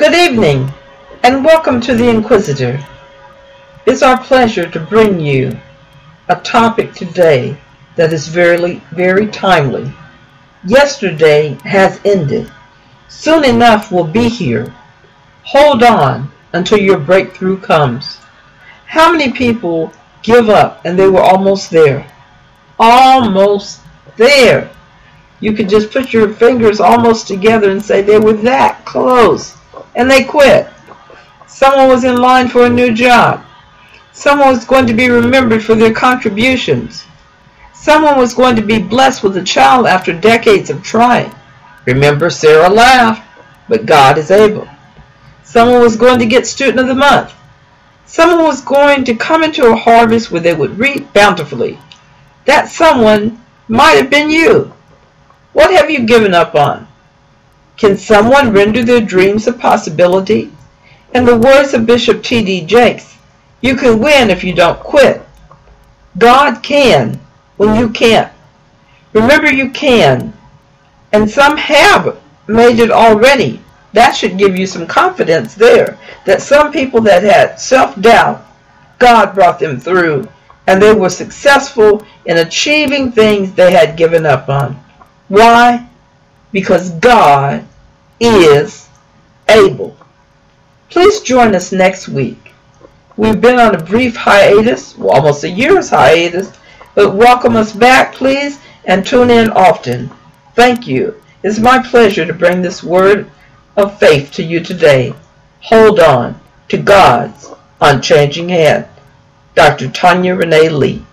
Good evening, and welcome to the Inquisitor. It's our pleasure to bring you a topic today that is very, very timely. Yesterday has ended. Soon enough we'll be here. Hold on until your breakthrough comes. How many people give up and they were almost there? Almost there. You could just put your fingers almost together and say they were that close. And they quit. Someone was in line for a new job. Someone was going to be remembered for their contributions. Someone was going to be blessed with a child after decades of trying. Remember, Sarah laughed, but God is able. Someone was going to get Student of the Month. Someone was going to come into a harvest where they would reap bountifully. That someone might have been you. What have you given up on? Can someone render their dreams a possibility? In the words of Bishop T.D. Jakes, you can win if you don't quit. God can when you can't. Remember you can. And some have made it already. That should give you some confidence there that some people that had self-doubt, God brought them through and they were successful in achieving things they had given up on. Why? Because God is able. Please join us next week. We've been on a brief hiatus, well, almost a year's hiatus, but welcome us back, please, and tune in often. Thank you. It's my pleasure to bring this word of faith to you today. Hold on to God's unchanging hand. Dr. Tanya Renee Lee.